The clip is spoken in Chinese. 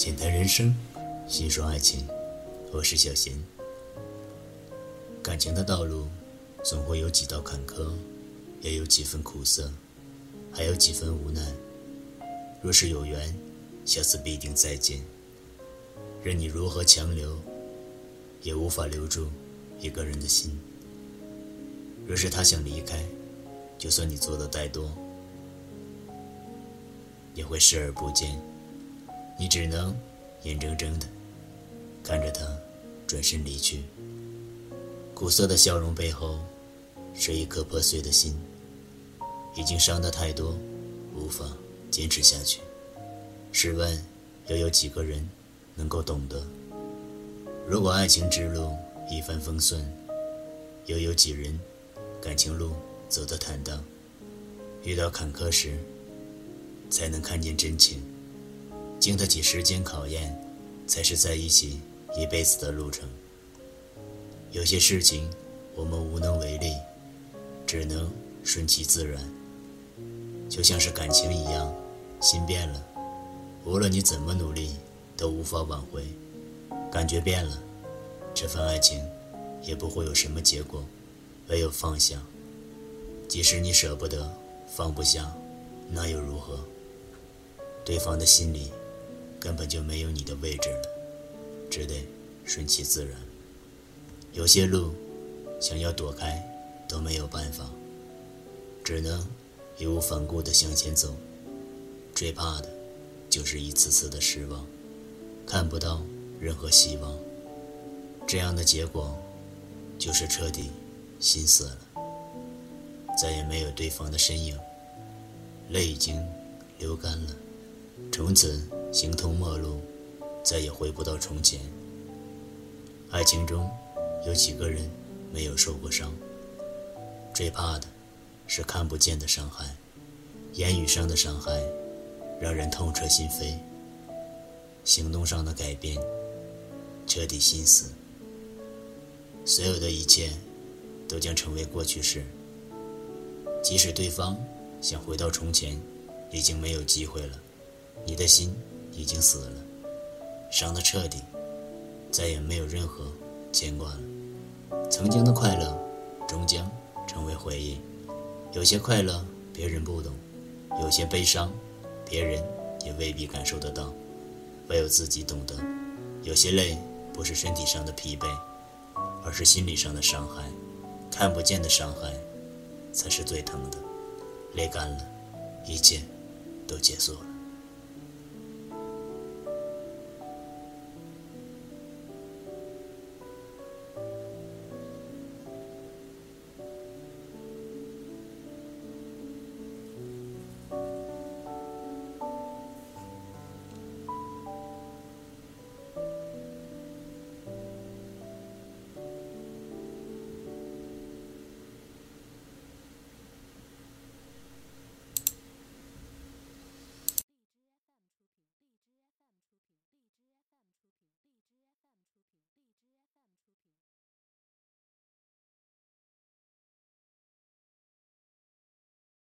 浅谈人生，细说爱情，我是小贤。感情的道路，总会有几道坎坷，也有几分苦涩，还有几分无奈。若是有缘，下次必定再见。任你如何强留，也无法留住一个人的心。若是他想离开，就算你做的再多，也会视而不见。你只能眼睁睁的看着他转身离去。苦涩的笑容背后，是一颗破碎的心，已经伤得太多，无法坚持下去。试问，又有几个人能够懂得？如果爱情之路一帆风顺，又有几人感情路走得坦荡？遇到坎坷时，才能看见真情。经得起时间考验，才是在一起一辈子的路程。有些事情我们无能为力，只能顺其自然。就像是感情一样，心变了，无论你怎么努力，都无法挽回。感觉变了，这份爱情也不会有什么结果，唯有放下。即使你舍不得，放不下，那又如何？对方的心里。根本就没有你的位置了，只得顺其自然。有些路想要躲开都没有办法，只能义无反顾地向前走。最怕的就是一次次的失望，看不到任何希望。这样的结果就是彻底心死了，再也没有对方的身影，泪已经流干了，从此。形同陌路，再也回不到从前。爱情中，有几个人没有受过伤？最怕的是看不见的伤害，言语上的伤害，让人痛彻心扉；行动上的改变，彻底心死。所有的一切，都将成为过去式。即使对方想回到从前，已经没有机会了。你的心。已经死了，伤得彻底，再也没有任何牵挂了。曾经的快乐，终将成为回忆。有些快乐别人不懂，有些悲伤，别人也未必感受得到，唯有自己懂得。有些累不是身体上的疲惫，而是心理上的伤害。看不见的伤害，才是最疼的。泪干了，一切都结束了。